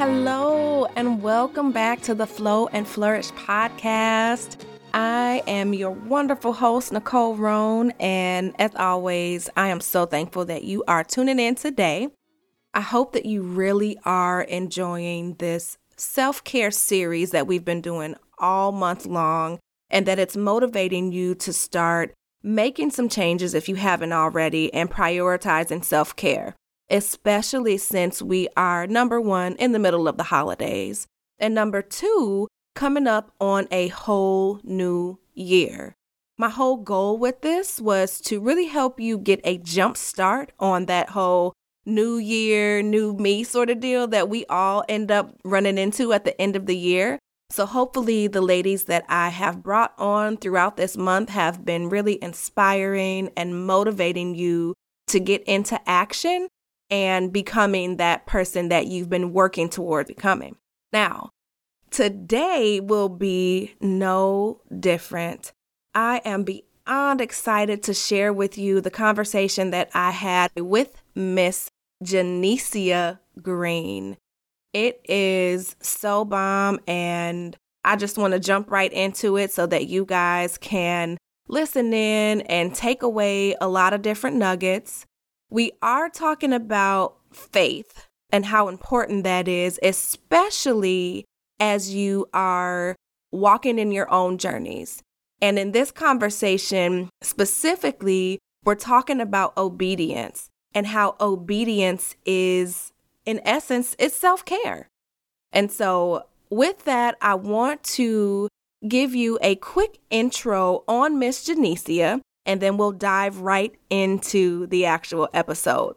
Hello, and welcome back to the Flow and Flourish podcast. I am your wonderful host, Nicole Roan, and as always, I am so thankful that you are tuning in today. I hope that you really are enjoying this self care series that we've been doing all month long, and that it's motivating you to start making some changes if you haven't already and prioritizing self care especially since we are number one in the middle of the holidays, and number two, coming up on a whole new year. My whole goal with this was to really help you get a jump start on that whole new year, new me sort of deal that we all end up running into at the end of the year. So, hopefully, the ladies that I have brought on throughout this month have been really inspiring and motivating you to get into action and becoming that person that you've been working toward becoming. Now, today will be no different. I am beyond excited to share with you the conversation that I had with Miss Janecia Green. It is so bomb, and I just want to jump right into it so that you guys can listen in and take away a lot of different nuggets we are talking about faith and how important that is, especially as you are walking in your own journeys. And in this conversation, specifically, we're talking about obedience and how obedience is, in essence, it's self care. And so, with that, I want to give you a quick intro on Miss Janecia and then we'll dive right into the actual episode.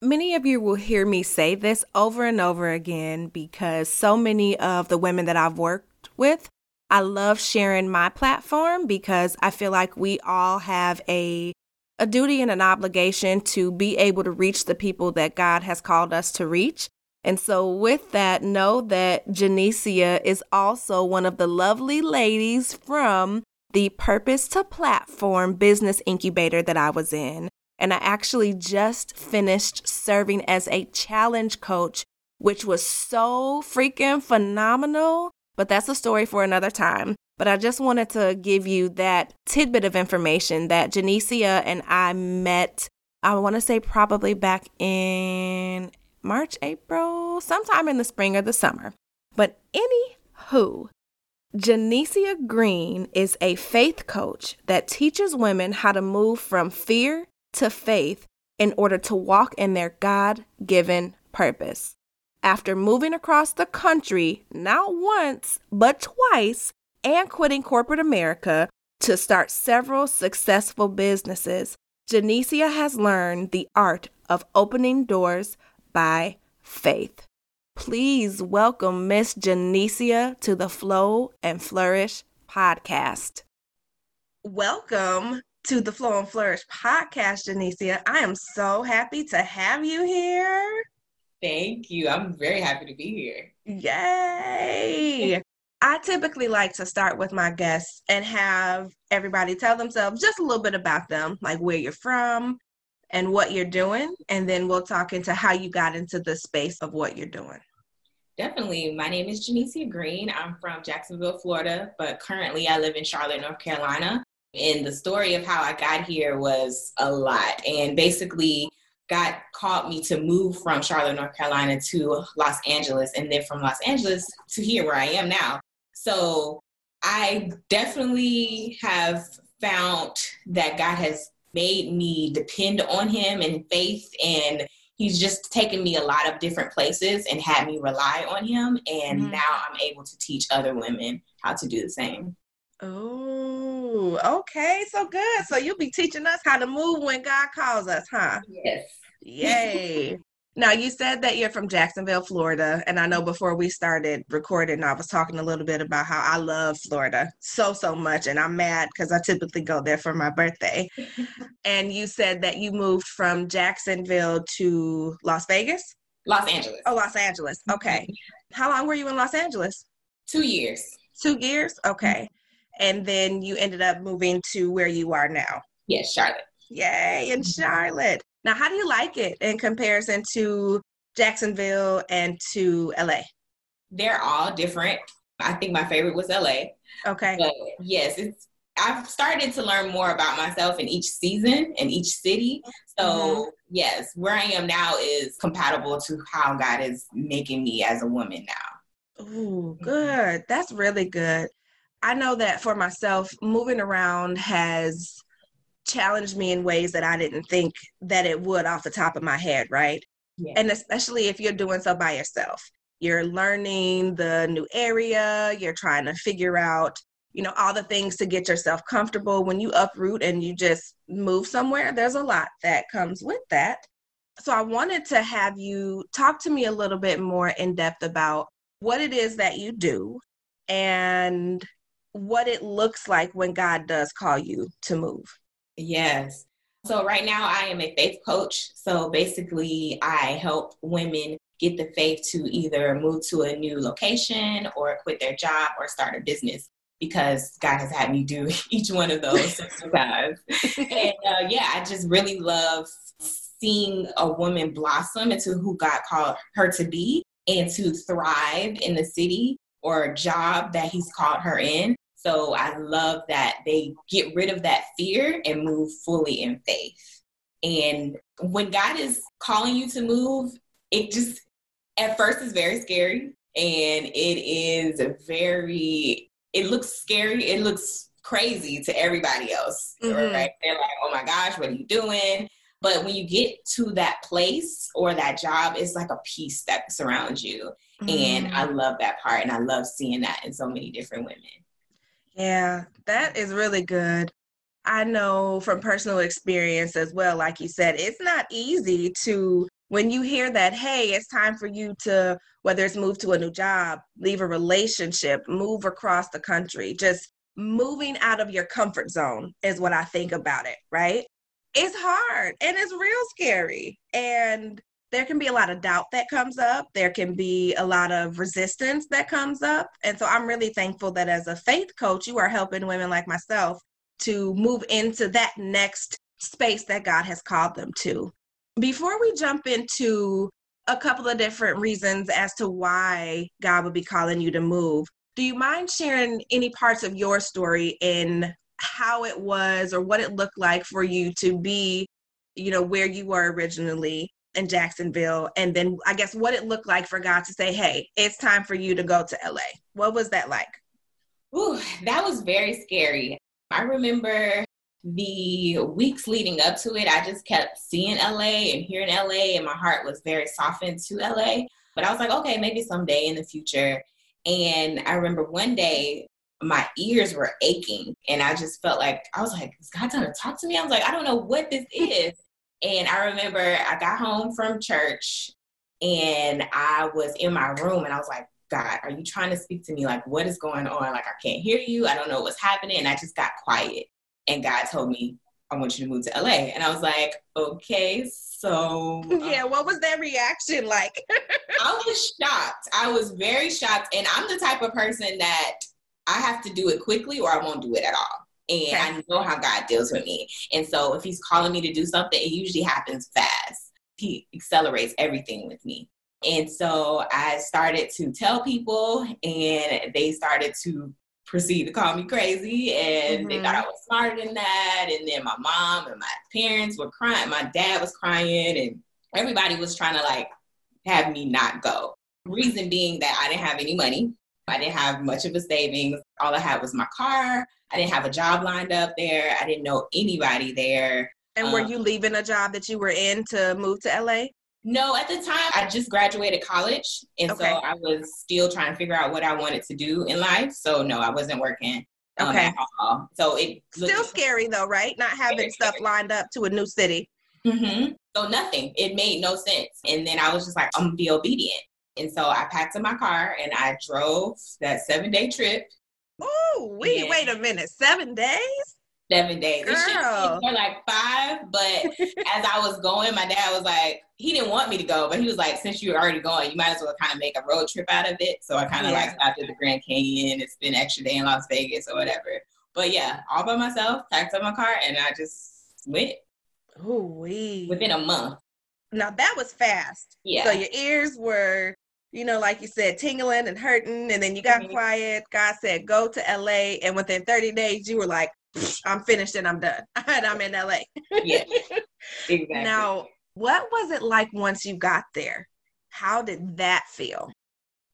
Many of you will hear me say this over and over again because so many of the women that I've worked with, I love sharing my platform because I feel like we all have a a duty and an obligation to be able to reach the people that God has called us to reach. And so, with that, know that Janecia is also one of the lovely ladies from the Purpose to Platform business incubator that I was in. And I actually just finished serving as a challenge coach, which was so freaking phenomenal. But that's a story for another time. But I just wanted to give you that tidbit of information that Janecia and I met, I want to say probably back in March, April, sometime in the spring or the summer. But anywho, Janecia Green is a faith coach that teaches women how to move from fear to faith in order to walk in their God given purpose. After moving across the country, not once, but twice, and quitting corporate America to start several successful businesses, Janecia has learned the art of opening doors by faith. Please welcome Miss Janecia to the Flow and Flourish podcast. Welcome to the Flow and Flourish podcast, Janecia. I am so happy to have you here. Thank you. I'm very happy to be here. Yay! I typically like to start with my guests and have everybody tell themselves just a little bit about them, like where you're from and what you're doing. And then we'll talk into how you got into the space of what you're doing. Definitely. My name is Janecia Green. I'm from Jacksonville, Florida, but currently I live in Charlotte, North Carolina. And the story of how I got here was a lot. And basically, God called me to move from Charlotte, North Carolina to Los Angeles, and then from Los Angeles to here where I am now. So I definitely have found that God has made me depend on Him in faith and he's just taken me a lot of different places and had me rely on him and mm-hmm. now i'm able to teach other women how to do the same. Oh okay so good. So you'll be teaching us how to move when god calls us huh? Yes. Yay Now, you said that you're from Jacksonville, Florida. And I know before we started recording, I was talking a little bit about how I love Florida so, so much. And I'm mad because I typically go there for my birthday. and you said that you moved from Jacksonville to Las Vegas? Los Angeles. Oh, Los Angeles. Okay. How long were you in Los Angeles? Two years. Two years? Okay. And then you ended up moving to where you are now? Yes, Charlotte. Yay, in Charlotte. Now, how do you like it in comparison to Jacksonville and to LA? they're all different. I think my favorite was LA. Okay. But yes, it's I've started to learn more about myself in each season and each city. So mm-hmm. yes, where I am now is compatible to how God is making me as a woman now. Oh, good. That's really good. I know that for myself, moving around has challenged me in ways that I didn't think that it would off the top of my head, right? Yeah. And especially if you're doing so by yourself. You're learning the new area, you're trying to figure out, you know, all the things to get yourself comfortable. When you uproot and you just move somewhere, there's a lot that comes with that. So I wanted to have you talk to me a little bit more in depth about what it is that you do and what it looks like when God does call you to move. Yes. So, right now, I am a faith coach. So, basically, I help women get the faith to either move to a new location or quit their job or start a business because God has had me do each one of those times. and uh, yeah, I just really love seeing a woman blossom into who God called her to be and to thrive in the city or job that He's called her in. So I love that they get rid of that fear and move fully in faith. And when God is calling you to move, it just at first is very scary and it is very it looks scary, it looks crazy to everybody else. Mm-hmm. Right? They're like, "Oh my gosh, what are you doing?" But when you get to that place or that job, it's like a peace that surrounds you. Mm-hmm. And I love that part and I love seeing that in so many different women. Yeah, that is really good. I know from personal experience as well, like you said, it's not easy to, when you hear that, hey, it's time for you to, whether it's move to a new job, leave a relationship, move across the country, just moving out of your comfort zone is what I think about it, right? It's hard and it's real scary. And there can be a lot of doubt that comes up. There can be a lot of resistance that comes up. And so I'm really thankful that as a faith coach, you are helping women like myself to move into that next space that God has called them to. Before we jump into a couple of different reasons as to why God would be calling you to move, do you mind sharing any parts of your story in how it was or what it looked like for you to be, you know, where you were originally in Jacksonville, and then I guess what it looked like for God to say, "Hey, it's time for you to go to LA." What was that like? Ooh, that was very scary. I remember the weeks leading up to it, I just kept seeing LA and hearing LA, and my heart was very softened to LA. But I was like, okay, maybe someday in the future. And I remember one day my ears were aching, and I just felt like I was like, "Is God trying to talk to me?" I was like, "I don't know what this is." And I remember I got home from church and I was in my room and I was like, God, are you trying to speak to me? Like, what is going on? Like, I can't hear you. I don't know what's happening. And I just got quiet. And God told me, I want you to move to LA. And I was like, okay, so. yeah, um, what was that reaction like? I was shocked. I was very shocked. And I'm the type of person that I have to do it quickly or I won't do it at all and okay. I know how God deals with me. And so if He's calling me to do something, it usually happens fast. He accelerates everything with me. And so I started to tell people, and they started to proceed to call me crazy. And mm-hmm. they thought I was smarter than that. And then my mom and my parents were crying. My dad was crying, and everybody was trying to like have me not go. Reason being that I didn't have any money. I didn't have much of a savings. All I had was my car. I didn't have a job lined up there. I didn't know anybody there. And were um, you leaving a job that you were in to move to LA? No, at the time I just graduated college. And okay. so I was still trying to figure out what I wanted to do in life. So no, I wasn't working. Um, okay. So it still scary though, right? Not having stuff lined up to a new city. Mm-hmm. So nothing. It made no sense. And then I was just like, I'm gonna be obedient. And so I packed in my car and I drove that seven day trip Oh, wait, yeah. wait a minute. Seven days? Seven days. Girl. It should be like five, but as I was going, my dad was like, he didn't want me to go, but he was like, since you're already going, you might as well kind of make a road trip out of it. So I kind of yeah. like stopped at the Grand Canyon and spent extra day in Las Vegas or whatever. But yeah, all by myself, packed up my car, and I just went. Oh, we within a month. Now that was fast. Yeah. So your ears were you know, like you said, tingling and hurting, and then you got mm-hmm. quiet. God said, go to LA. And within 30 days, you were like, I'm finished and I'm done. and I'm in LA. yeah. Exactly. Now, what was it like once you got there? How did that feel?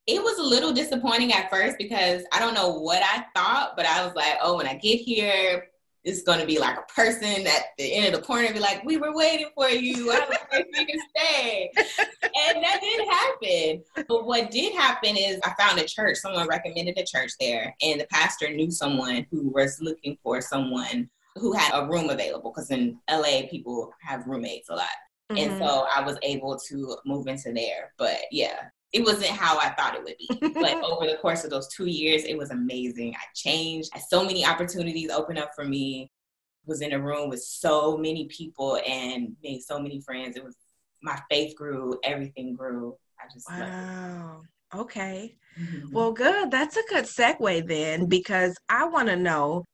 It was a little disappointing at first because I don't know what I thought, but I was like, oh, when I get here, it's going to be like a person at the end of the corner be like, "We were waiting for you. I was you can stay," and that didn't happen. But what did happen is I found a church. Someone recommended a church there, and the pastor knew someone who was looking for someone who had a room available because in LA people have roommates a lot. Mm-hmm. And so I was able to move into there. But yeah, it wasn't how I thought it would be. but over the course of those two years, it was amazing. I changed. So many opportunities opened up for me. Was in a room with so many people and made so many friends. It was my faith grew, everything grew. I just wow. Okay. Mm-hmm. Well, good. That's a good segue then, because I want to know.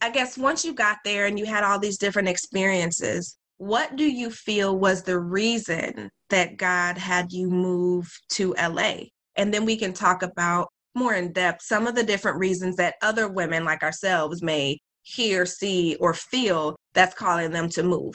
I guess once you got there and you had all these different experiences, what do you feel was the reason that God had you move to LA? And then we can talk about more in depth some of the different reasons that other women like ourselves may hear, see, or feel that's calling them to move.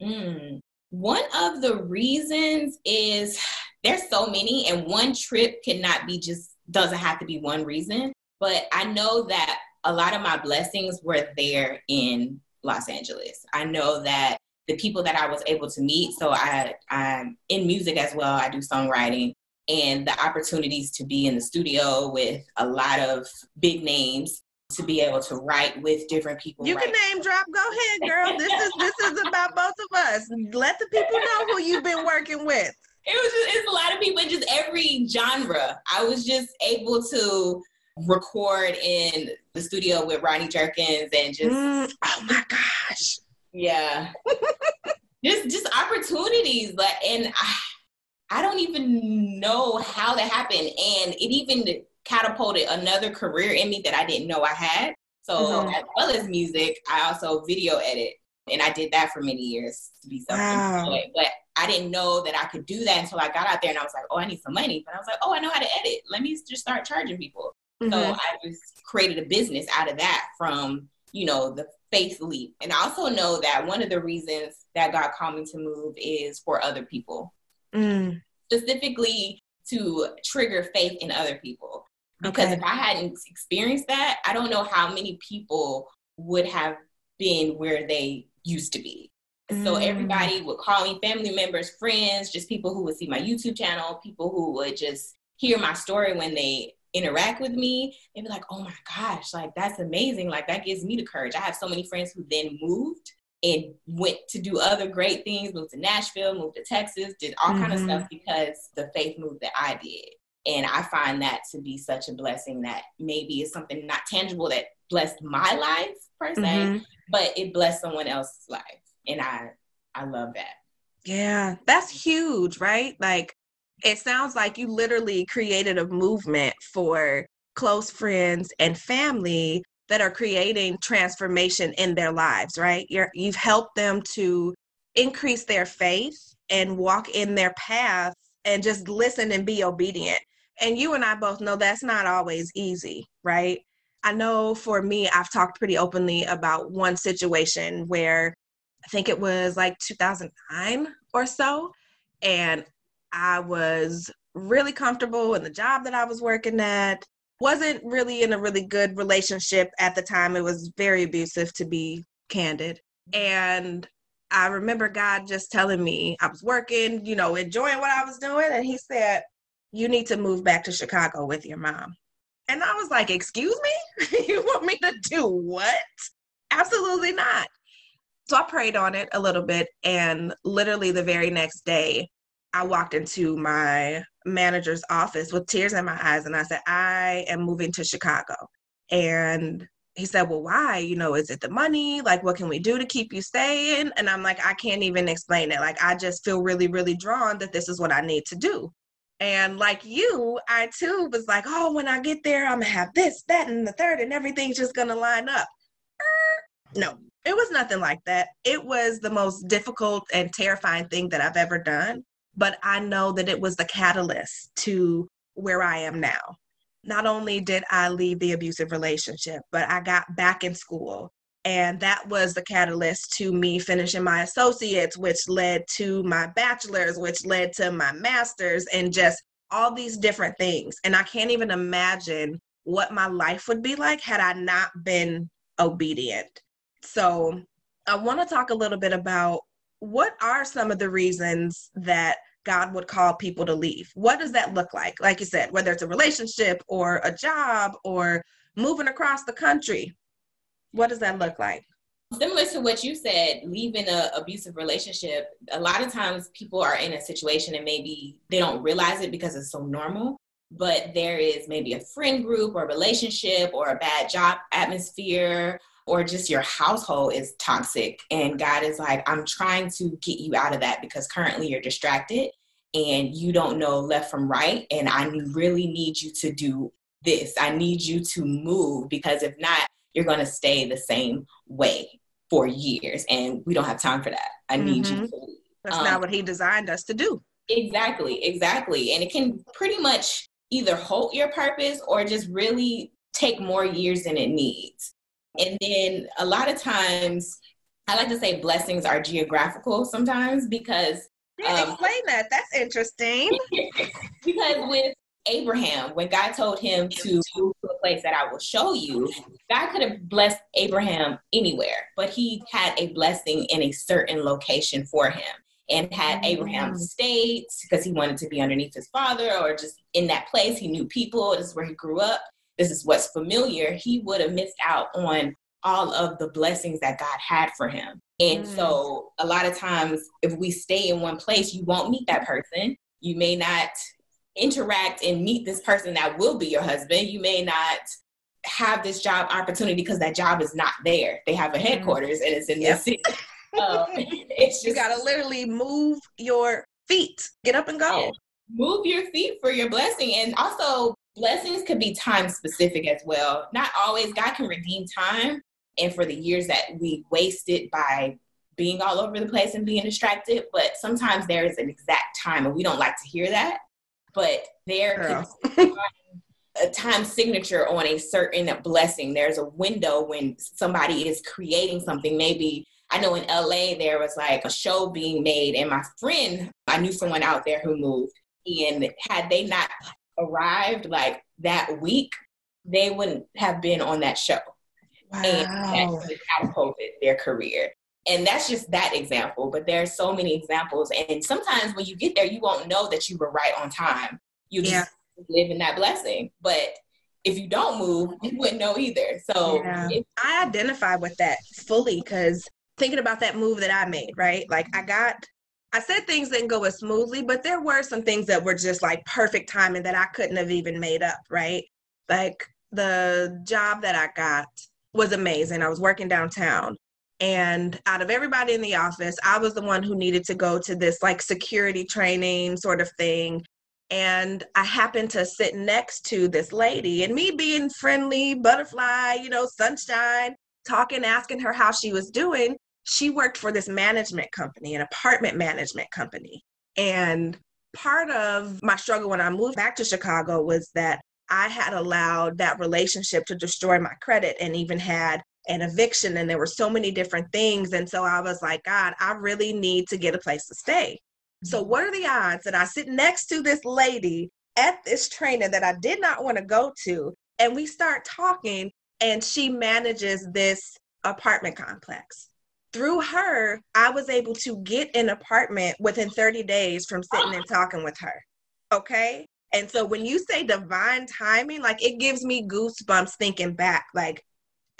Mm. One of the reasons is there's so many, and one trip cannot be just, doesn't have to be one reason. But I know that a lot of my blessings were there in Los Angeles. I know that the people that I was able to meet. So I, I'm in music as well. I do songwriting and the opportunities to be in the studio with a lot of big names to be able to write with different people. You can name drop. Go ahead, girl. This is this is about both of us. Let the people know who you've been working with. It was just it's a lot of people, just every genre. I was just able to record in the studio with Rodney Jerkins and just mm, oh my gosh. Yeah. just just opportunities like and I, I don't even know how that happened and it even catapulted another career in me that I didn't know I had. So mm-hmm. as well as music, I also video edit and I did that for many years to be self-employed. Wow. But I didn't know that I could do that until I got out there and I was like, oh, I need some money. But I was like, oh, I know how to edit. Let me just start charging people. Mm-hmm. So I just created a business out of that from, you know, the faith leap. And I also know that one of the reasons that God called me to move is for other people, mm. specifically to trigger faith in other people. Because okay. if I hadn't experienced that, I don't know how many people would have been where they used to be. Mm. So everybody would call me family members, friends, just people who would see my YouTube channel, people who would just hear my story when they interact with me, they'd be like, oh my gosh, like that's amazing. Like that gives me the courage. I have so many friends who then moved and went to do other great things, moved to Nashville, moved to Texas, did all mm-hmm. kind of stuff because the faith move that I did. And I find that to be such a blessing that maybe is something not tangible that blessed my life per se, mm-hmm. but it blessed someone else's life. And I I love that. Yeah, that's huge, right? Like it sounds like you literally created a movement for close friends and family that are creating transformation in their lives, right? You're, you've helped them to increase their faith and walk in their path and just listen and be obedient. And you and I both know that's not always easy, right? I know for me, I've talked pretty openly about one situation where I think it was like 2009 or so. And I was really comfortable in the job that I was working at. Wasn't really in a really good relationship at the time. It was very abusive, to be candid. And I remember God just telling me I was working, you know, enjoying what I was doing. And He said, You need to move back to Chicago with your mom. And I was like, Excuse me? you want me to do what? Absolutely not. So I prayed on it a little bit. And literally the very next day, I walked into my manager's office with tears in my eyes and I said, I am moving to Chicago. And he said, Well, why? You know, is it the money? Like, what can we do to keep you staying? And I'm like, I can't even explain it. Like, I just feel really, really drawn that this is what I need to do. And like you, I too was like, Oh, when I get there, I'm gonna have this, that, and the third, and everything's just gonna line up. Er, no, it was nothing like that. It was the most difficult and terrifying thing that I've ever done but I know that it was the catalyst to where I am now. Not only did I leave the abusive relationship, but I got back in school. And that was the catalyst to me finishing my associates, which led to my bachelor's, which led to my master's, and just all these different things. And I can't even imagine what my life would be like had I not been obedient. So I want to talk a little bit about what are some of the reasons that God would call people to leave? What does that look like? Like you said, whether it's a relationship or a job or moving across the country, what does that look like? Similar to what you said, leaving an abusive relationship, a lot of times people are in a situation and maybe they don't realize it because it's so normal, but there is maybe a friend group or relationship or a bad job atmosphere or just your household is toxic and God is like, I'm trying to get you out of that because currently you're distracted and you don't know left from right. And I really need you to do this. I need you to move because if not, you're going to stay the same way for years. And we don't have time for that. I need mm-hmm. you to leave. That's um, not what he designed us to do. Exactly, exactly. And it can pretty much either halt your purpose or just really take more years than it needs. And then a lot of times, I like to say blessings are geographical sometimes because. Yeah, um, explain that. That's interesting. because with Abraham, when God told him to move to a place that I will show you, God could have blessed Abraham anywhere, but he had a blessing in a certain location for him. And had mm-hmm. Abraham stayed because he wanted to be underneath his father or just in that place, he knew people, this is where he grew up this is what's familiar, he would have missed out on all of the blessings that God had for him. And mm. so, a lot of times, if we stay in one place, you won't meet that person. You may not interact and meet this person that will be your husband. You may not have this job opportunity because that job is not there. They have a mm. headquarters mm. and it's in yep. this city. Um, just, you gotta literally move your feet, get up and go. Move your feet for your blessing. And also blessings could be time specific as well. Not always, God can redeem time. And for the years that we wasted by being all over the place and being distracted, but sometimes there is an exact time, and we don't like to hear that. But there could a time signature on a certain blessing. There's a window when somebody is creating something. Maybe I know in LA there was like a show being made, and my friend, I knew someone out there who moved. And had they not arrived like that week, they wouldn't have been on that show. Wow. And that catapulted their career. And that's just that example, but there's so many examples. And sometimes when you get there, you won't know that you were right on time. You just yeah. live in that blessing. But if you don't move, you wouldn't know either. So yeah. I identify with that fully because thinking about that move that I made, right? Like I got I said things didn't go as smoothly, but there were some things that were just like perfect timing that I couldn't have even made up, right? Like the job that I got was amazing. I was working downtown. And out of everybody in the office, I was the one who needed to go to this like security training sort of thing. And I happened to sit next to this lady, and me being friendly, butterfly, you know, sunshine, talking, asking her how she was doing she worked for this management company, an apartment management company. And part of my struggle when I moved back to Chicago was that I had allowed that relationship to destroy my credit and even had an eviction and there were so many different things and so I was like god I really need to get a place to stay. So mm-hmm. what are the odds that I sit next to this lady at this training that I did not want to go to and we start talking and she manages this apartment complex through her, I was able to get an apartment within 30 days from sitting and talking with her. Okay. And so when you say divine timing, like it gives me goosebumps thinking back, like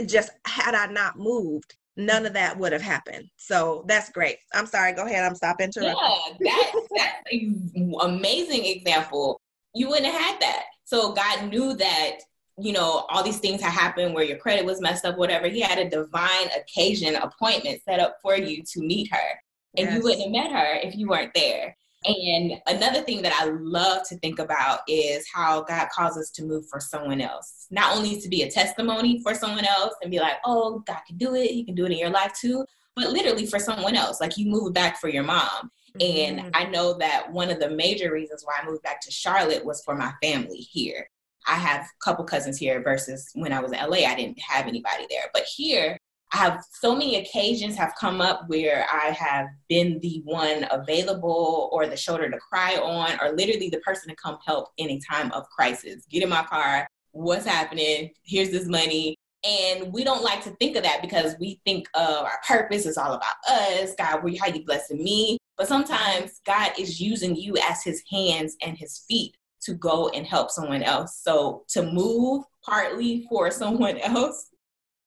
just had I not moved, none of that would have happened. So that's great. I'm sorry. Go ahead. I'm stop interrupting. Yeah, that, that's an amazing example. You wouldn't have had that. So God knew that you know, all these things had happened where your credit was messed up, whatever. He had a divine occasion appointment set up for you to meet her. And yes. you wouldn't have met her if you weren't there. And another thing that I love to think about is how God calls us to move for someone else. Not only to be a testimony for someone else and be like, oh, God can do it, He can do it in your life too, but literally for someone else. Like you moved back for your mom. Mm-hmm. And I know that one of the major reasons why I moved back to Charlotte was for my family here. I have a couple cousins here versus when I was in LA, I didn't have anybody there. But here, I have so many occasions have come up where I have been the one available or the shoulder to cry on, or literally the person to come help in a time of crisis. Get in my car. What's happening? Here's this money. And we don't like to think of that because we think of our purpose is all about us. God, how you blessing me? But sometimes God is using you as his hands and his feet to go and help someone else. So to move partly for someone else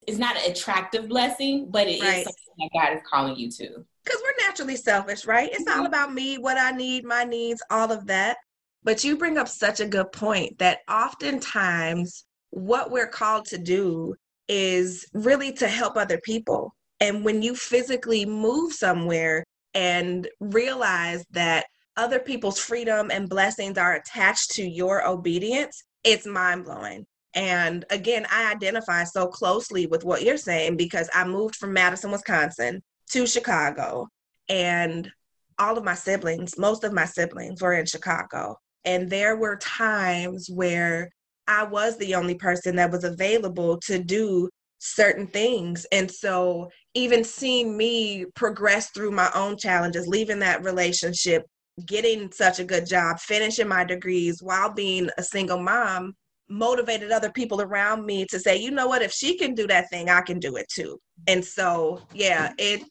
is not an attractive blessing, but it right. is something that God is calling you to. Because we're naturally selfish, right? It's mm-hmm. all about me, what I need, my needs, all of that. But you bring up such a good point that oftentimes what we're called to do is really to help other people. And when you physically move somewhere and realize that other people's freedom and blessings are attached to your obedience, it's mind blowing. And again, I identify so closely with what you're saying because I moved from Madison, Wisconsin to Chicago. And all of my siblings, most of my siblings were in Chicago. And there were times where I was the only person that was available to do certain things. And so, even seeing me progress through my own challenges, leaving that relationship, getting such a good job, finishing my degrees while being a single mom motivated other people around me to say, you know what, if she can do that thing, I can do it too. And so, yeah, it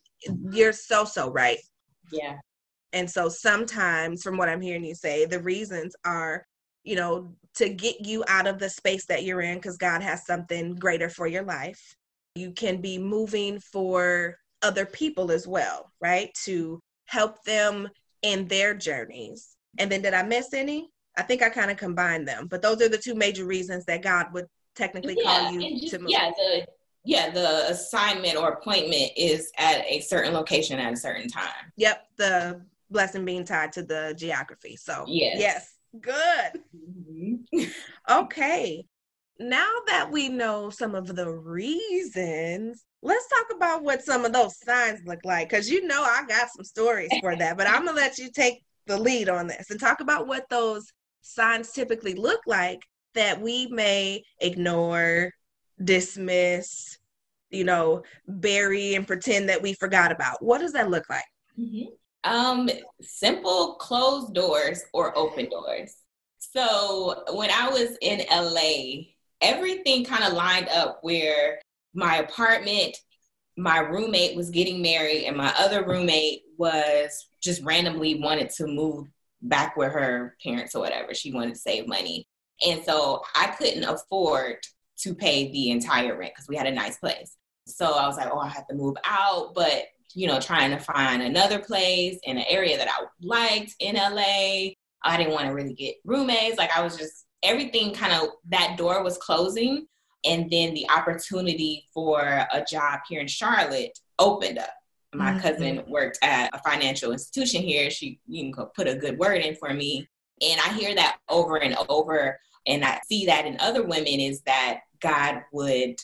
you're so so right. Yeah. And so sometimes from what I'm hearing you say, the reasons are, you know, to get you out of the space that you're in because God has something greater for your life. You can be moving for other people as well, right? To help them in their journeys. And then did I miss any? I think I kind of combined them, but those are the two major reasons that God would technically yeah, call you just, to move. Yeah, the yeah, the assignment or appointment is at a certain location at a certain time. Yep, the blessing being tied to the geography. So yes, yes, good. Mm-hmm. okay, now that we know some of the reasons, let's talk about what some of those signs look like. Because you know I got some stories for that, but I'm gonna let you take the lead on this and talk about what those signs typically look like that we may ignore, dismiss, you know, bury and pretend that we forgot about? What does that look like? Mm-hmm. Um, simple closed doors or open doors. So when I was in LA, everything kind of lined up where my apartment, my roommate was getting married, and my other roommate was just randomly wanted to move back with her parents or whatever. She wanted to save money. And so I couldn't afford to pay the entire rent because we had a nice place. So I was like, oh, I have to move out, but you know, trying to find another place in an area that I liked in LA. I didn't want to really get roommates. Like I was just everything kind of that door was closing. And then the opportunity for a job here in Charlotte opened up my mm-hmm. cousin worked at a financial institution here. She you can put a good word in for me. And I hear that over and over. And I see that in other women is that God would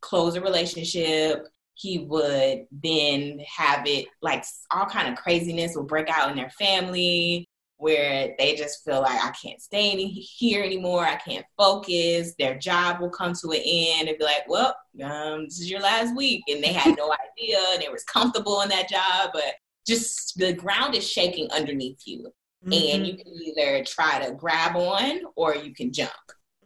close a relationship. He would then have it like all kind of craziness will break out in their family where they just feel like I can't stay any, here anymore. I can't focus. Their job will come to an end and be like, well, um, this is your last week. And they had no idea. They was comfortable in that job, but just the ground is shaking underneath you. Mm-hmm. And you can either try to grab on or you can jump.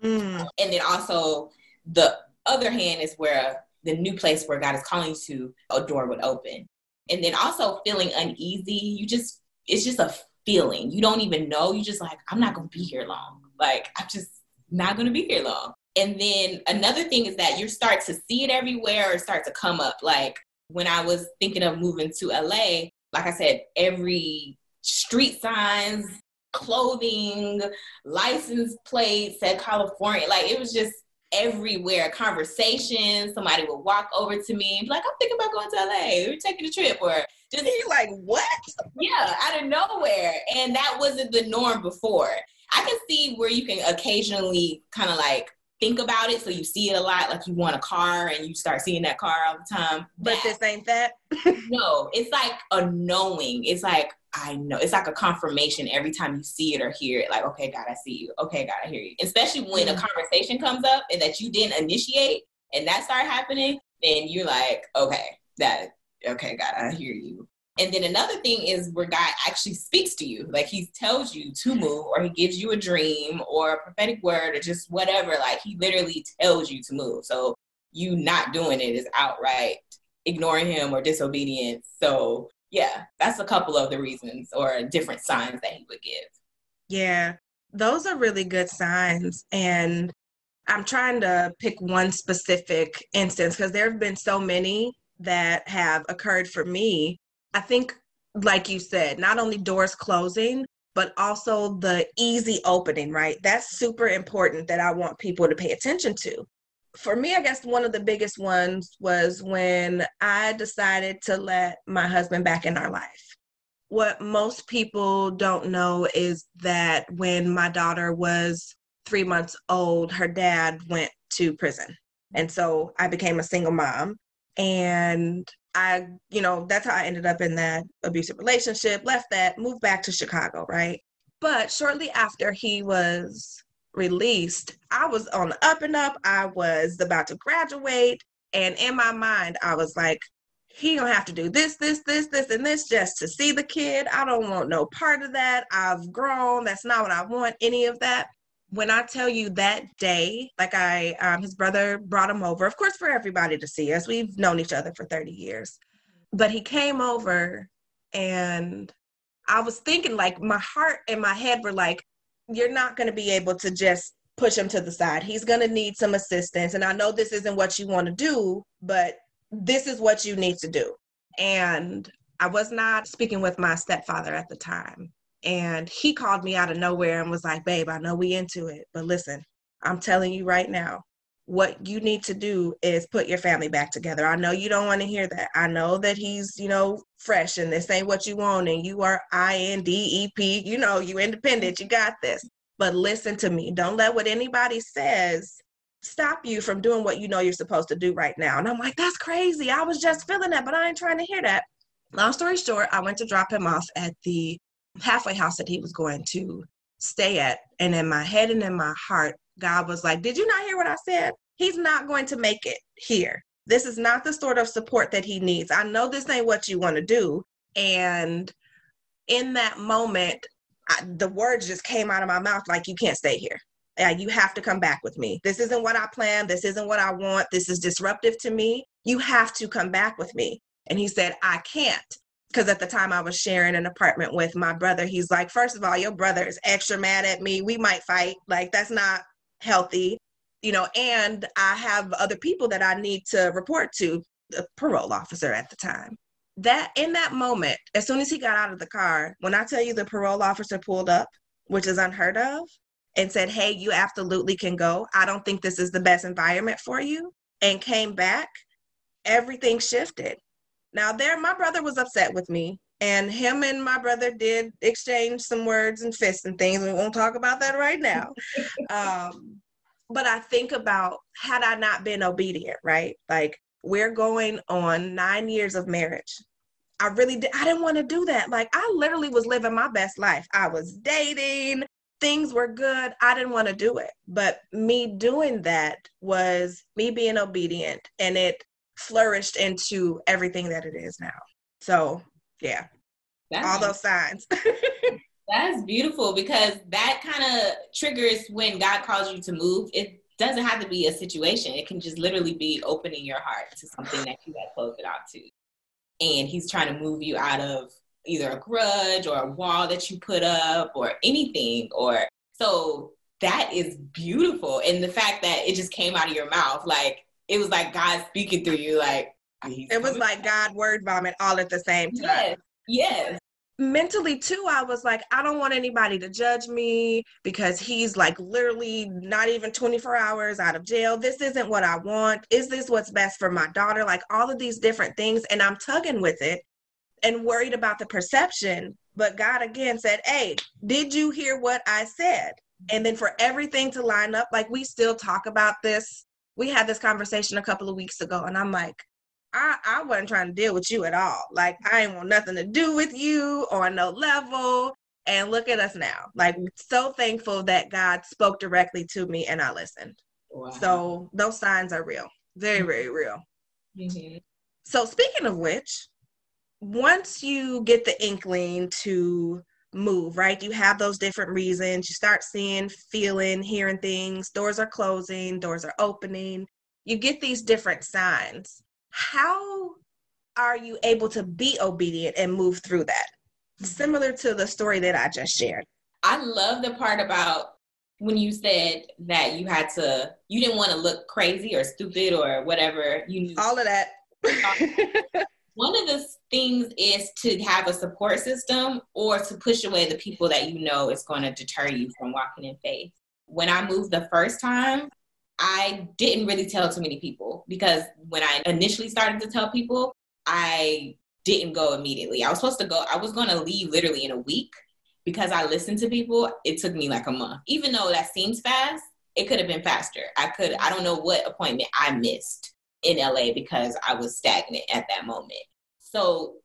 Mm. And then also the other hand is where the new place where God is calling you to, a door would open. And then also feeling uneasy. You just, it's just a feeling. You don't even know. You just like, I'm not going to be here long. Like, I'm just not going to be here long. And then another thing is that you start to see it everywhere or start to come up. Like when I was thinking of moving to LA, like I said, every street signs, clothing, license plates said California. Like it was just everywhere. Conversations. Somebody would walk over to me and be like, I'm thinking about going to LA. We're taking a trip. Or just he like, what? Yeah, out of nowhere. And that wasn't the norm before. I can see where you can occasionally kind of like think about it so you see it a lot like you want a car and you start seeing that car all the time but that, this ain't that no it's like a knowing it's like I know it's like a confirmation every time you see it or hear it. Like, okay, God, I see you. Okay, God, I hear you. Especially when mm-hmm. a conversation comes up and that you didn't initiate and that started happening, then you're like, okay, that okay, God, I hear you. And then another thing is where God actually speaks to you. Like he tells you to move, or he gives you a dream or a prophetic word or just whatever. Like he literally tells you to move. So you not doing it is outright ignoring him or disobedience. So yeah, that's a couple of the reasons or different signs that he would give. Yeah, those are really good signs. And I'm trying to pick one specific instance because there have been so many that have occurred for me. I think, like you said, not only doors closing, but also the easy opening, right? That's super important that I want people to pay attention to. For me, I guess one of the biggest ones was when I decided to let my husband back in our life. What most people don't know is that when my daughter was three months old, her dad went to prison. And so I became a single mom and I, you know, that's how I ended up in that abusive relationship, left that, moved back to Chicago, right? But shortly after he was released, I was on the up and up. I was about to graduate. And in my mind, I was like, he gonna have to do this, this, this, this, and this just to see the kid. I don't want no part of that. I've grown. That's not what I want, any of that when I tell you that day, like I, um, his brother brought him over, of course, for everybody to see us. We've known each other for 30 years. But he came over and I was thinking, like, my heart and my head were like, you're not going to be able to just push him to the side. He's going to need some assistance. And I know this isn't what you want to do, but this is what you need to do. And I was not speaking with my stepfather at the time. And he called me out of nowhere and was like, babe, I know we into it, but listen, I'm telling you right now, what you need to do is put your family back together. I know you don't want to hear that. I know that he's, you know, fresh and this ain't what you want and you are INDEP, you know, you independent, you got this. But listen to me. Don't let what anybody says stop you from doing what you know you're supposed to do right now. And I'm like, that's crazy. I was just feeling that, but I ain't trying to hear that. Long story short, I went to drop him off at the halfway house that he was going to stay at. And in my head and in my heart, God was like, Did you not hear what I said? He's not going to make it here. This is not the sort of support that he needs. I know this ain't what you want to do. And in that moment, I, the words just came out of my mouth like, You can't stay here. Yeah, you have to come back with me. This isn't what I planned. This isn't what I want. This is disruptive to me. You have to come back with me. And he said, I can't because at the time I was sharing an apartment with my brother. He's like, first of all, your brother is extra mad at me. We might fight. Like, that's not healthy, you know, and I have other people that I need to report to, the parole officer at the time. That in that moment, as soon as he got out of the car, when I tell you the parole officer pulled up, which is unheard of, and said, Hey, you absolutely can go. I don't think this is the best environment for you, and came back, everything shifted now, there, my brother was upset with me, and him and my brother did exchange some words and fists and things. We won't talk about that right now. um, but I think about had I not been obedient, right? Like we're going on nine years of marriage. I really did. I didn't want to do that. Like I literally was living my best life. I was dating. Things were good. I didn't want to do it. But me doing that was me being obedient and it flourished into everything that it is now. So, yeah, that's all those signs. that's beautiful because that kind of triggers when God calls you to move. It doesn't have to be a situation, it can just literally be opening your heart to something that you had closed it out to. And He's trying to move you out of either a grudge or a wall that you put up or anything or so that is beautiful and the fact that it just came out of your mouth like it was like God speaking through you. Like it was like God word vomit all at the same time. Yes. Yes. Mentally too, I was like, I don't want anybody to judge me because he's like literally not even 24 hours out of jail. This isn't what I want. Is this what's best for my daughter? Like all of these different things. And I'm tugging with it and worried about the perception. But God again said, Hey, did you hear what I said? And then for everything to line up, like we still talk about this we had this conversation a couple of weeks ago and i'm like I, I wasn't trying to deal with you at all. Like I ain't want nothing to do with you on no level. And look at us now. Like so thankful that God spoke directly to me and I listened. Wow. So those signs are real. Very, mm-hmm. very real. Mm-hmm. So speaking of which, once you get the inkling to move, right? You have those different reasons. You start seeing, feeling, hearing things. Doors are closing, doors are opening. You get these different signs. How are you able to be obedient and move through that? Similar to the story that I just shared. I love the part about when you said that you had to, you didn't want to look crazy or stupid or whatever. You all of that. one of the things is to have a support system or to push away the people that you know is going to deter you from walking in faith. When I moved the first time, I didn't really tell too many people because when I initially started to tell people, I didn't go immediately. I was supposed to go, I was going to leave literally in a week because I listened to people. It took me like a month. Even though that seems fast, it could have been faster. I could, I don't know what appointment I missed in LA because I was stagnant at that moment. So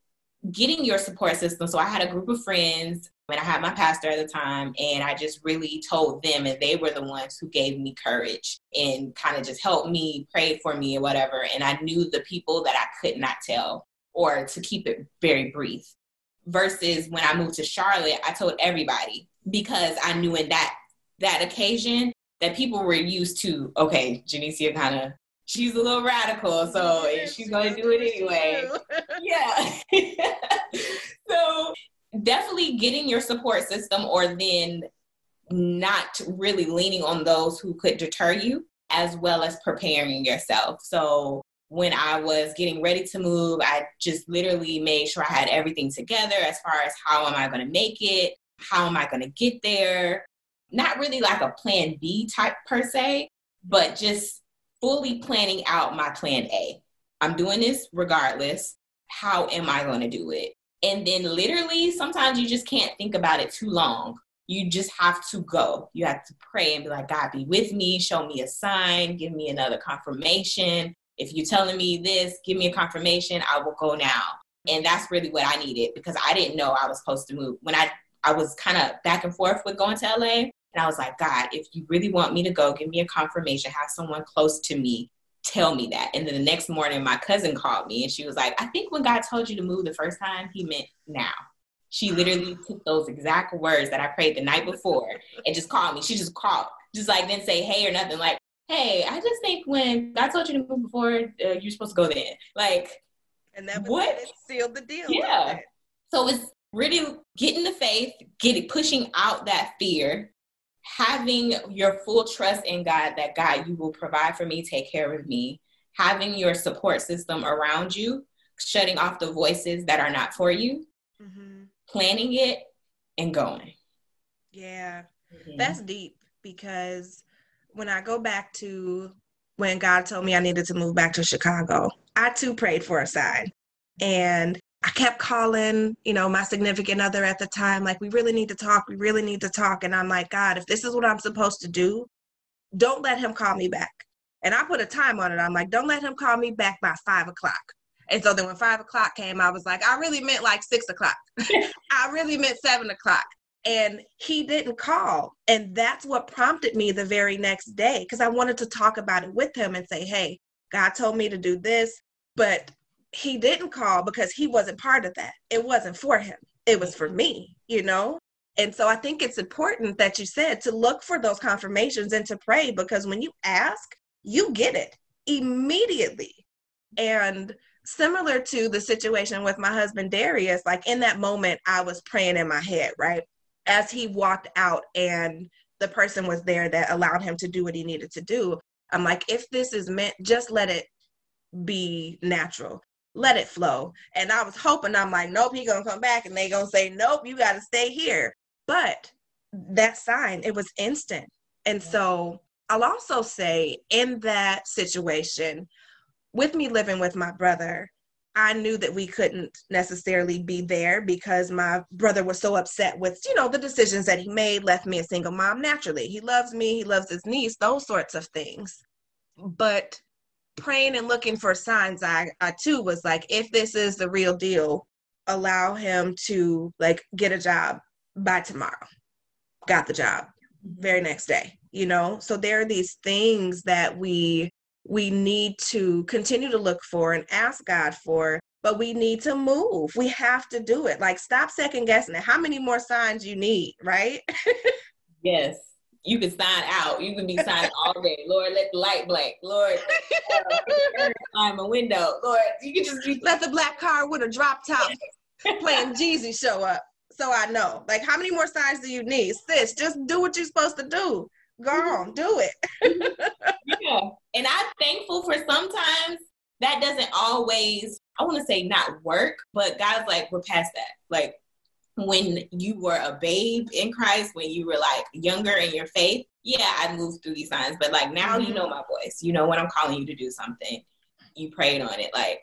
getting your support system. So I had a group of friends and I had my pastor at the time and I just really told them and they were the ones who gave me courage and kind of just helped me, pray for me or whatever. And I knew the people that I could not tell or to keep it very brief. Versus when I moved to Charlotte, I told everybody because I knew in that that occasion that people were used to, okay, Genisia kind of she's a little radical, so she's going to do it anyway. yeah. so definitely getting your support system or then not really leaning on those who could deter you as well as preparing yourself. So when I was getting ready to move, I just literally made sure I had everything together as far as how am I going to make it? How am I going to get there? Not really like a plan B type per se, but just fully planning out my plan A. I'm doing this regardless. How am I going to do it? And then literally, sometimes you just can't think about it too long. You just have to go. You have to pray and be like, God, be with me, show me a sign, give me another confirmation. If you're telling me this, give me a confirmation, I will go now. And that's really what I needed because I didn't know I was supposed to move. When I I was kind of back and forth with going to LA, and I was like, God, if you really want me to go, give me a confirmation, have someone close to me tell me that. And then the next morning, my cousin called me and she was like, I think when God told you to move the first time, he meant now. She literally took those exact words that I prayed the night before and just called me. She just called, just like didn't say hey or nothing. Like, hey, I just think when God told you to move before, uh, you're supposed to go then. Like, and that was what? It sealed the deal. Yeah. So it's really getting the faith, getting pushing out that fear, having your full trust in God that God, you will provide for me, take care of me, having your support system around you, shutting off the voices that are not for you, mm-hmm. planning it, and going. Yeah, mm-hmm. that's deep because when I go back to when God told me I needed to move back to Chicago, I too prayed for a sign. And I kept calling, you know, my significant other at the time, like, we really need to talk. We really need to talk. And I'm like, God, if this is what I'm supposed to do, don't let him call me back. And I put a time on it. I'm like, don't let him call me back by five o'clock. And so then when five o'clock came, I was like, I really meant like six o'clock. I really meant seven o'clock. And he didn't call. And that's what prompted me the very next day because I wanted to talk about it with him and say, hey, God told me to do this, but he didn't call because he wasn't part of that. It wasn't for him, it was for me, you know? And so I think it's important that you said to look for those confirmations and to pray because when you ask, you get it immediately. And similar to the situation with my husband Darius, like in that moment, I was praying in my head, right? As he walked out and the person was there that allowed him to do what he needed to do. I'm like, if this is meant, just let it be natural let it flow. And I was hoping, I'm like, nope, he gonna come back, and they gonna say, nope, you gotta stay here. But that sign, it was instant. And so I'll also say in that situation, with me living with my brother, I knew that we couldn't necessarily be there because my brother was so upset with, you know, the decisions that he made, left me a single mom naturally. He loves me, he loves his niece, those sorts of things. But praying and looking for signs, I, I too was like, if this is the real deal, allow him to like get a job by tomorrow. Got the job mm-hmm. very next day, you know? So there are these things that we we need to continue to look for and ask God for, but we need to move. We have to do it. Like stop second guessing it. How many more signs you need, right? yes you can sign out. You can be signing all day. Lord, let the light blank. Lord, uh, a window. Lord, you can just be- let the black car with a drop top playing Jeezy show up. So I know. Like, how many more signs do you need? Sis, just do what you're supposed to do. Go on, do it. yeah. And I'm thankful for sometimes that doesn't always, I want to say not work, but God's like, we're past that. Like, when you were a babe in Christ, when you were like younger in your faith, yeah, I moved through these signs. But like now mm-hmm. you know my voice. You know when I'm calling you to do something. You prayed on it. Like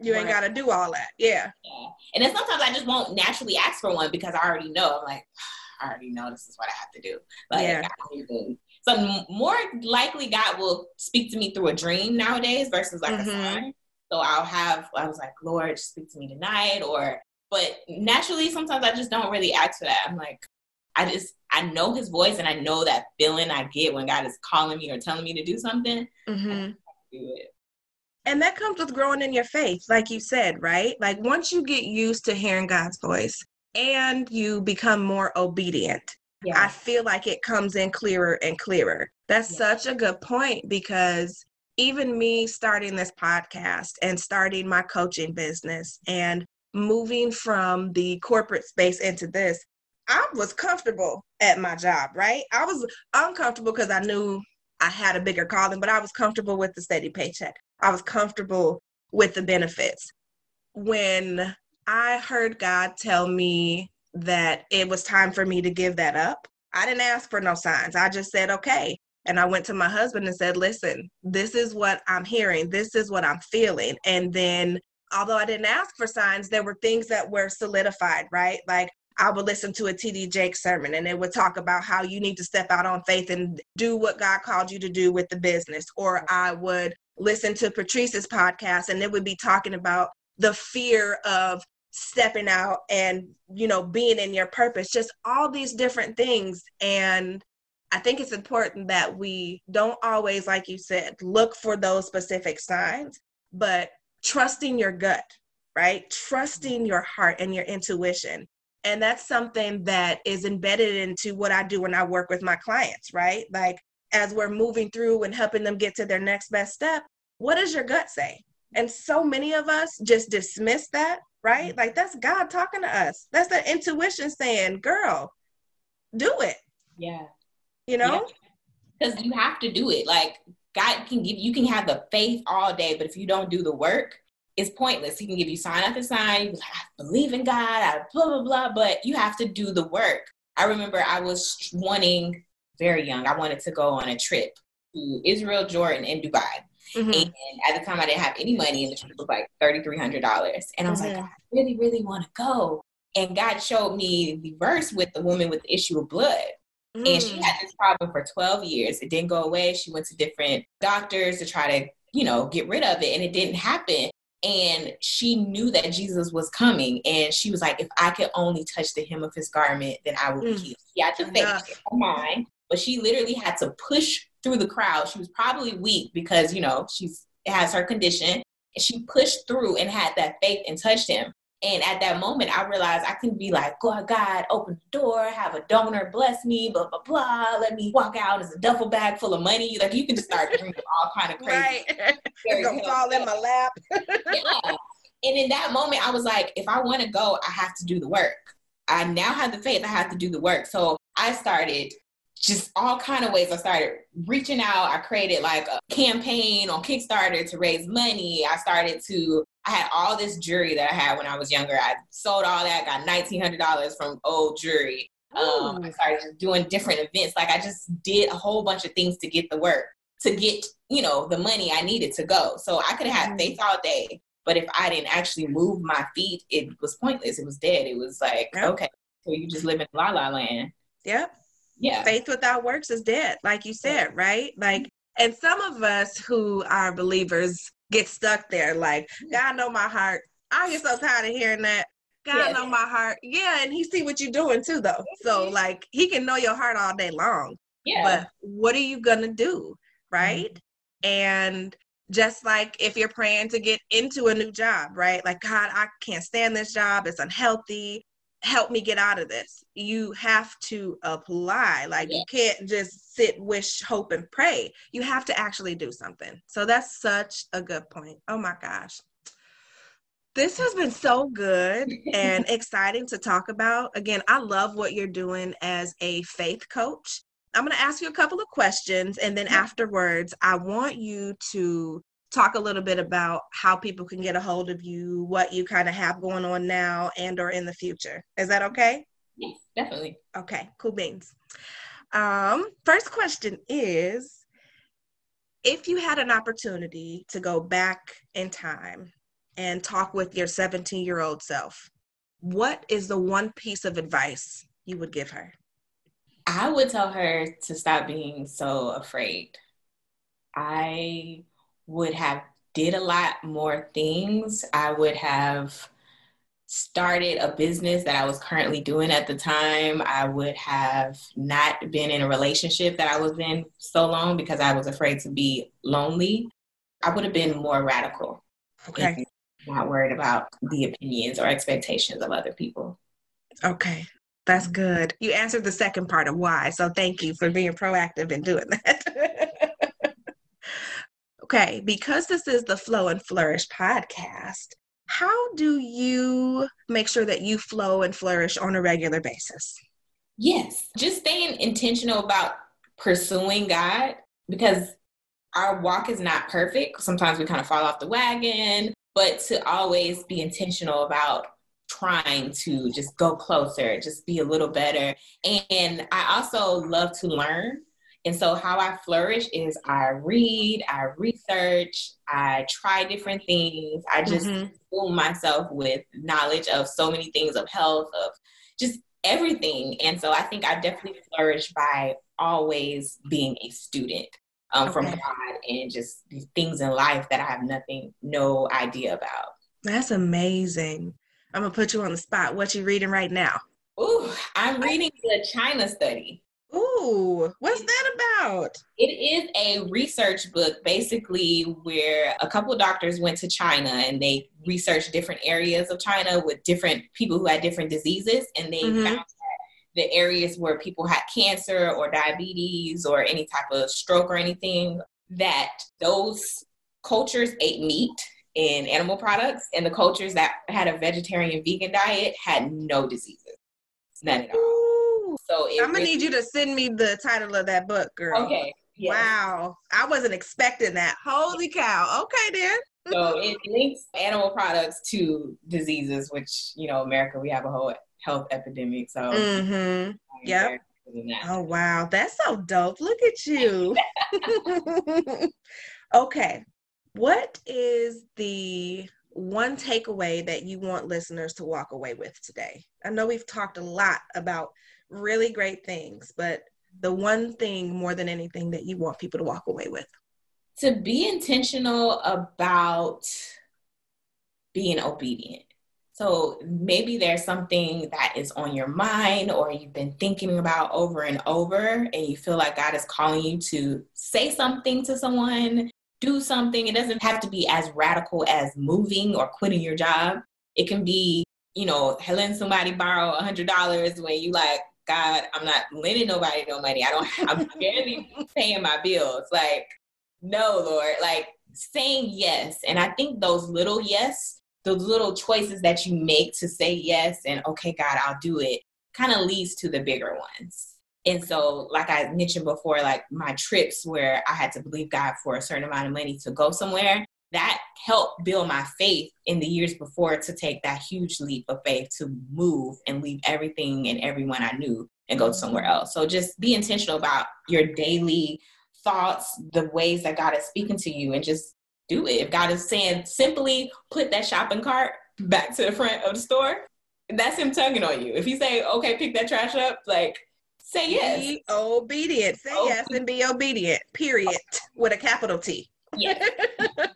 you ain't gotta do all that. Yeah. Yeah. And then sometimes I just won't naturally ask for one because I already know. I'm like, I already know this is what I have to do. Like yeah. so more likely God will speak to me through a dream nowadays versus like mm-hmm. a sign. So I'll have I was like, Lord, speak to me tonight, or but naturally, sometimes I just don't really ask for that. I'm like, I just I know his voice and I know that feeling I get when God is calling me or telling me to do something. Mm-hmm. do it. And that comes with growing in your faith, like you said, right? Like once you get used to hearing God's voice and you become more obedient, yeah. I feel like it comes in clearer and clearer. That's yeah. such a good point because even me starting this podcast and starting my coaching business and moving from the corporate space into this, I was comfortable at my job, right? I was uncomfortable because I knew I had a bigger calling, but I was comfortable with the steady paycheck. I was comfortable with the benefits. When I heard God tell me that it was time for me to give that up, I didn't ask for no signs. I just said, okay. And I went to my husband and said, listen, this is what I'm hearing. This is what I'm feeling. And then although I didn't ask for signs, there were things that were solidified, right? Like I would listen to a TD Jakes sermon and it would talk about how you need to step out on faith and do what God called you to do with the business. Or I would listen to Patrice's podcast and it would be talking about the fear of stepping out and, you know, being in your purpose, just all these different things. And I think it's important that we don't always, like you said, look for those specific signs, but trusting your gut, right? Trusting your heart and your intuition. And that's something that is embedded into what I do when I work with my clients, right? Like as we're moving through and helping them get to their next best step, what does your gut say? And so many of us just dismiss that, right? Like that's God talking to us. That's the intuition saying, girl, do it. Yeah. You know? Because you have to do it. Like God can give you can have the faith all day, but if you don't do the work, it's pointless. He can give you sign after sign. You like, I believe in God, I blah blah blah, but you have to do the work. I remember I was wanting very young. I wanted to go on a trip to Israel, Jordan, and Dubai. Mm-hmm. And at the time, I didn't have any money, and the trip was like thirty three hundred dollars. And I was mm-hmm. like, I really, really want to go. And God showed me the verse with the woman with the issue of blood. Mm. And she mm. had this problem for 12 years. It didn't go away. She went to different doctors to try to, you know, get rid of it, and it didn't happen. And she knew that Jesus was coming. And she was like, if I could only touch the hem of his garment, then I will be mm. healed. She had to faith her mind, but she literally had to push through the crowd. She was probably weak because, you know, she's has her condition. And she pushed through and had that faith and touched him. And at that moment, I realized I couldn't be like, God, God, open the door, have a donor bless me, blah, blah, blah. Let me walk out as a duffel bag full of money. Like you can just start doing all kind of crazy. Right. It's gonna fall in my lap. yeah. And in that moment, I was like, if I want to go, I have to do the work. I now have the faith, I have to do the work. So I started just all kind of ways. I started reaching out. I created like a campaign on Kickstarter to raise money. I started to I had all this jewelry that I had when I was younger. I sold all that, got nineteen hundred dollars from old jewelry. Um, I started doing different events. Like I just did a whole bunch of things to get the work, to get you know the money I needed to go. So I could have had mm-hmm. faith all day, but if I didn't actually move my feet, it was pointless. It was dead. It was like yep. okay, so you just live in la la land. Yep. Yeah. Faith without works is dead, like you said, right? Like And some of us who are believers get stuck there, like, God know my heart. I get so tired of hearing that. God know my heart. Yeah, and he see what you're doing too though. So mm-hmm. like he can know your heart all day long. Yeah. But what are you gonna do? Right? Mm-hmm. And just like if you're praying to get into a new job, right? Like, God, I can't stand this job. It's unhealthy. Help me get out of this. You have to apply. Like, yeah. you can't just sit, wish, hope, and pray. You have to actually do something. So, that's such a good point. Oh my gosh. This has been so good and exciting to talk about. Again, I love what you're doing as a faith coach. I'm going to ask you a couple of questions and then afterwards I want you to talk a little bit about how people can get a hold of you, what you kind of have going on now and or in the future. Is that okay? Yes, definitely. Okay, cool beans. Um, first question is if you had an opportunity to go back in time and talk with your 17 year old self, what is the one piece of advice you would give her? I would tell her to stop being so afraid. I would have did a lot more things. I would have started a business that I was currently doing at the time. I would have not been in a relationship that I was in so long because I was afraid to be lonely. I would have been more radical. Okay. Not worried about the opinions or expectations of other people. Okay. That's good. You answered the second part of why. So thank you for being proactive in doing that. okay, because this is the Flow and Flourish podcast, how do you make sure that you flow and flourish on a regular basis? Yes, just staying intentional about pursuing God because our walk is not perfect. Sometimes we kind of fall off the wagon, but to always be intentional about trying to just go closer, just be a little better. And I also love to learn. And so, how I flourish is I read, I research, I try different things. I just mm-hmm. fool myself with knowledge of so many things of health, of just everything. And so, I think I definitely flourish by always being a student um, okay. from God and just things in life that I have nothing, no idea about. That's amazing. I'm gonna put you on the spot. What you reading right now? Ooh, I'm reading the China study. Ooh, what's that about? It is a research book, basically, where a couple of doctors went to China and they researched different areas of China with different people who had different diseases, and they mm-hmm. found that the areas where people had cancer or diabetes or any type of stroke or anything, that those cultures ate meat and animal products, and the cultures that had a vegetarian vegan diet had no diseases, none at all. Ooh. So I'm gonna need you to send me the title of that book, girl. Okay. Yes. Wow, I wasn't expecting that. Holy cow! Okay, then. so it links animal products to diseases, which you know, America, we have a whole health epidemic. So, mm-hmm. yep. Oh wow, that's so dope! Look at you. okay, what is the one takeaway that you want listeners to walk away with today? I know we've talked a lot about really great things, but the one thing more than anything that you want people to walk away with? To be intentional about being obedient. So maybe there's something that is on your mind or you've been thinking about over and over, and you feel like God is calling you to say something to someone, do something. It doesn't have to be as radical as moving or quitting your job. It can be, you know, letting somebody borrow a hundred dollars when you like, God, I'm not lending nobody no money. I don't, I'm barely paying my bills. Like, no, Lord, like saying yes. And I think those little yes, those little choices that you make to say yes and okay, God, I'll do it kind of leads to the bigger ones. And so, like I mentioned before, like my trips where I had to believe God for a certain amount of money to go somewhere, that helped build my faith in the years before to take that huge leap of faith to move and leave everything and everyone I knew and go somewhere else. So just be intentional about your daily thoughts, the ways that God is speaking to you, and just do it. If God is saying simply put that shopping cart back to the front of the store, that's Him tugging on you. If He say, okay, pick that trash up, like Say yes. Be obedient. Say yes and be obedient. Period. Oh. With a capital T. Yes.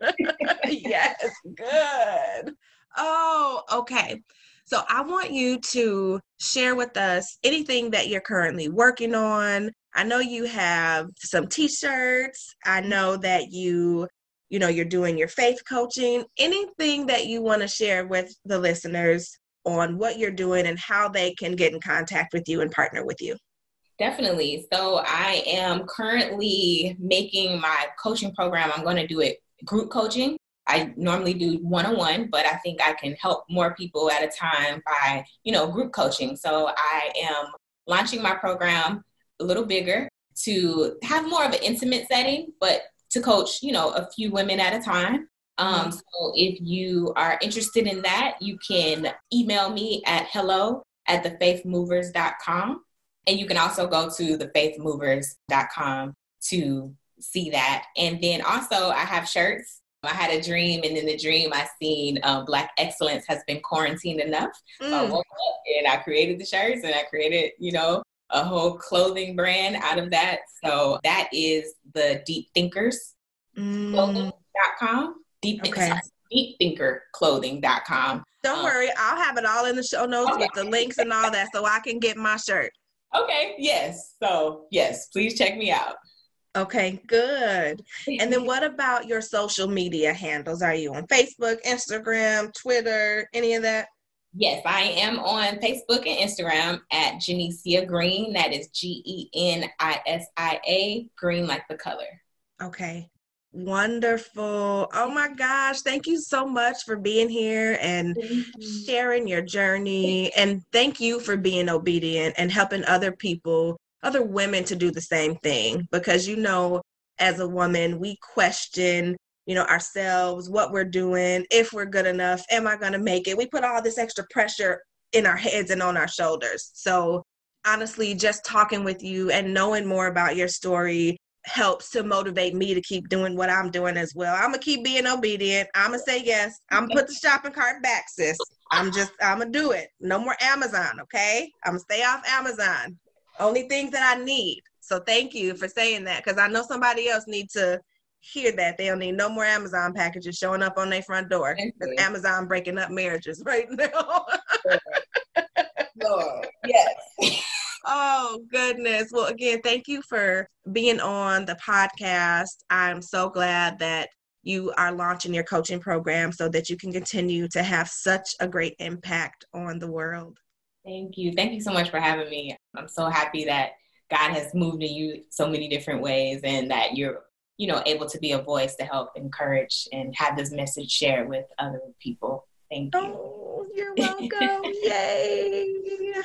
yes. Good. Oh, okay. So I want you to share with us anything that you're currently working on. I know you have some t-shirts. I know that you you know you're doing your faith coaching. Anything that you want to share with the listeners on what you're doing and how they can get in contact with you and partner with you. Definitely. So I am currently making my coaching program. I'm going to do it group coaching. I normally do one on one, but I think I can help more people at a time by, you know, group coaching. So I am launching my program a little bigger to have more of an intimate setting, but to coach, you know, a few women at a time. Um, mm-hmm. so if you are interested in that, you can email me at hello at thefaithmovers.com. And you can also go to thefaithmovers.com to see that. And then also, I have shirts. I had a dream, and in the dream, I seen um, Black excellence has been quarantined enough. Mm. So I mm. woke up and I created the shirts, and I created, you know, a whole clothing brand out of that. So that is the Deep Thinkers mm. clothing.com. Deep, okay. deepthinkerclothing.com. Don't um, worry, I'll have it all in the show notes okay. with the links and all that so I can get my shirt. Okay, yes. So, yes, please check me out. Okay, good. And then what about your social media handles? Are you on Facebook, Instagram, Twitter, any of that? Yes, I am on Facebook and Instagram at Genisia Green. That is G E N I S I A, green like the color. Okay. Wonderful. Oh my gosh. Thank you so much for being here and sharing your journey. And thank you for being obedient and helping other people, other women to do the same thing. Because, you know, as a woman, we question, you know, ourselves, what we're doing, if we're good enough, am I going to make it? We put all this extra pressure in our heads and on our shoulders. So, honestly, just talking with you and knowing more about your story helps to motivate me to keep doing what I'm doing as well. I'm gonna keep being obedient. I'm gonna say yes. I'm gonna put the shopping cart back, sis. I'm just I'm gonna do it. No more Amazon, okay? I'm gonna stay off Amazon. Only things that I need. So thank you for saying that because I know somebody else needs to hear that. They don't need no more Amazon packages showing up on their front door. Because Amazon breaking up marriages right now. Lord, yes. Oh, goodness. Well, again, thank you for being on the podcast. I'm so glad that you are launching your coaching program so that you can continue to have such a great impact on the world. Thank you. Thank you so much for having me. I'm so happy that God has moved in you so many different ways and that you're, you know, able to be a voice to help encourage and have this message shared with other people. Thank you. Oh, you're welcome. Yay.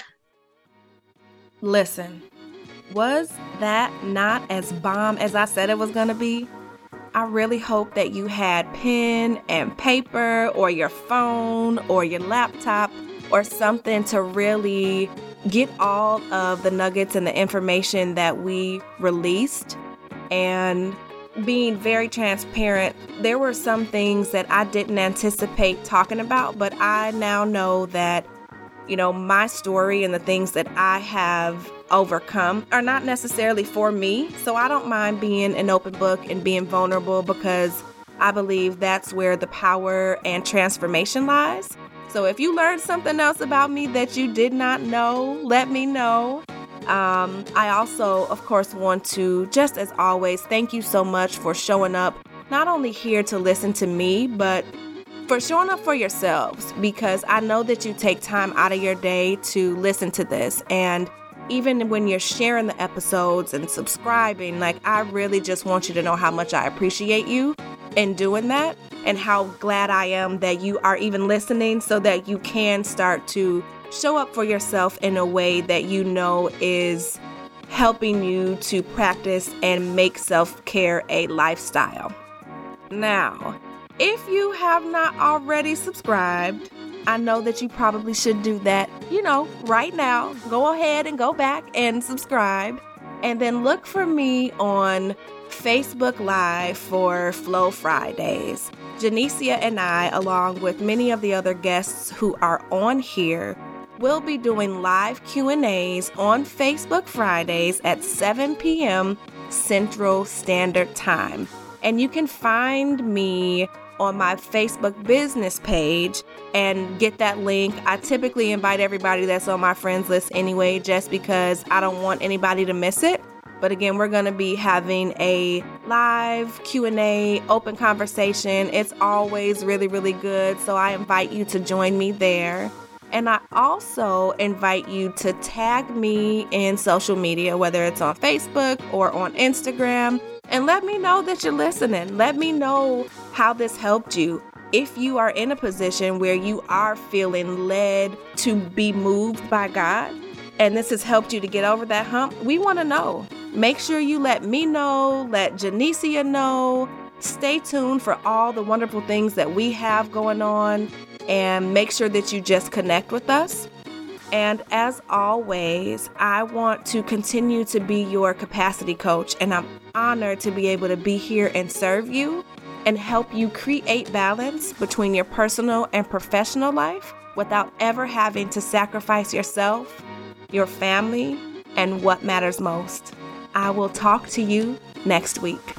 Listen, was that not as bomb as I said it was going to be? I really hope that you had pen and paper or your phone or your laptop or something to really get all of the nuggets and the information that we released. And being very transparent, there were some things that I didn't anticipate talking about, but I now know that you know, my story and the things that I have overcome are not necessarily for me. So I don't mind being an open book and being vulnerable because I believe that's where the power and transformation lies. So if you learned something else about me that you did not know, let me know. Um, I also, of course, want to, just as always, thank you so much for showing up, not only here to listen to me, but for showing up for yourselves because I know that you take time out of your day to listen to this. And even when you're sharing the episodes and subscribing, like I really just want you to know how much I appreciate you in doing that and how glad I am that you are even listening so that you can start to show up for yourself in a way that you know is helping you to practice and make self care a lifestyle. Now, if you have not already subscribed, I know that you probably should do that, you know, right now. Go ahead and go back and subscribe. And then look for me on Facebook Live for Flow Fridays. Genisia and I, along with many of the other guests who are on here, we'll be doing live Q&As on Facebook Fridays at 7 p.m. Central Standard Time. And you can find me on my Facebook business page and get that link. I typically invite everybody that's on my friends list anyway just because I don't want anybody to miss it. But again, we're going to be having a live Q&A, open conversation. It's always really really good, so I invite you to join me there. And I also invite you to tag me in social media, whether it's on Facebook or on Instagram, and let me know that you're listening. Let me know how this helped you. If you are in a position where you are feeling led to be moved by God, and this has helped you to get over that hump, we want to know. Make sure you let me know, let Genisia know. Stay tuned for all the wonderful things that we have going on and make sure that you just connect with us. And as always, I want to continue to be your capacity coach, and I'm honored to be able to be here and serve you and help you create balance between your personal and professional life without ever having to sacrifice yourself, your family, and what matters most. I will talk to you next week.